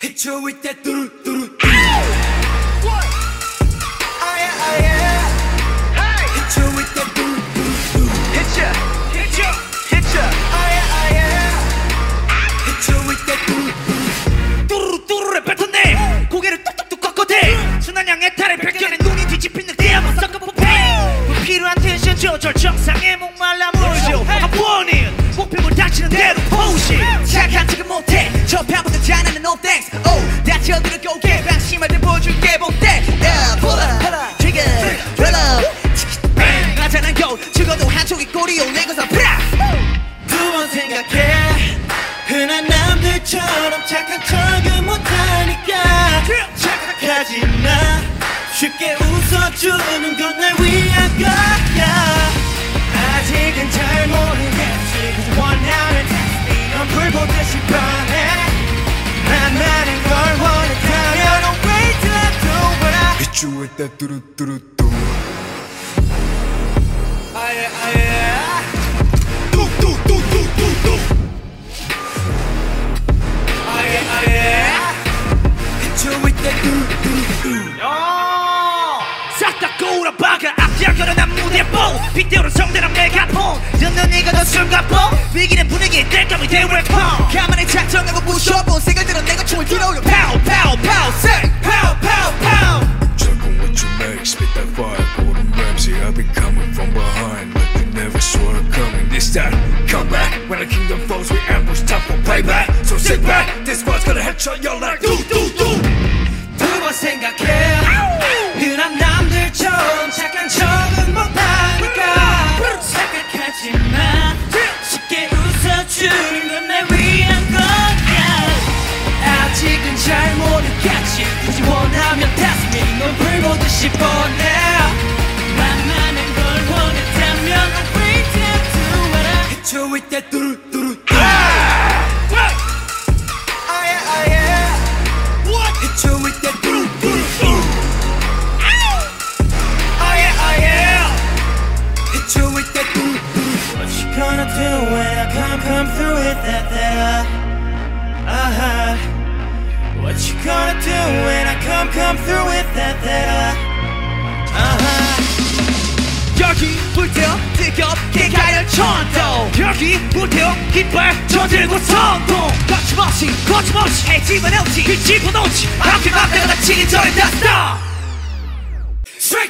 Hit you with that doo doo doo. Ah ah. Ah ah 고개를 뚝뚝뚝 꺾어대 순한 양의 탈에 백견의 눈이 뒤집힌 늑대 한번 섞어보페 불필요한 텐션 조절 정상에 목말라 물죠 I'm warning 목표물 다치는 대로 포시 착한 척은 못해. 저 편부터 잘하는 no thanks. Oh 다치 어디로 고개. 방심할 때 보여줄게. 복대 yeah pull up trigger roll up. Bang. 하찮은 겨 죽어도 한쪽이 꼬리 올리고서 프라. 두번 생각해. 흔한 남들처럼 착한 척은 못하니까. 착각하지 마. 쉽게 웃어주는 건 doo doo doo. 아예 아예. 뚝뚝뚝뚝뚝뚝 아예 아예. with that 뚜뚜뚜. 싹다 꼬우라 박아. 결연한 무대 뽕. 빗대우는 성대랑 메가폰. 듣는 이가 더 숨가뽕 위기는 분위기의 뗄감이 대 웰컴 가만히 작정하고 부셔본 들어 내가 춤을 들어올려. 파우 파우 파우 세 Come back when the kingdom falls, we ambush time for payback. So sit back, this squad's gonna headshot your like that doo doo. What you gonna do when I come come through with that that? Uh huh. What you gonna do when I come come through with that that? Uh huh. 여기 불태워 뜨겁게 가열 천도 여기 불태워 깃발 저들고 선동 거침없이 거침없이 해집은 없지. 그 집어넣지. 앞에 앞에가 다치기 전에 다. Stray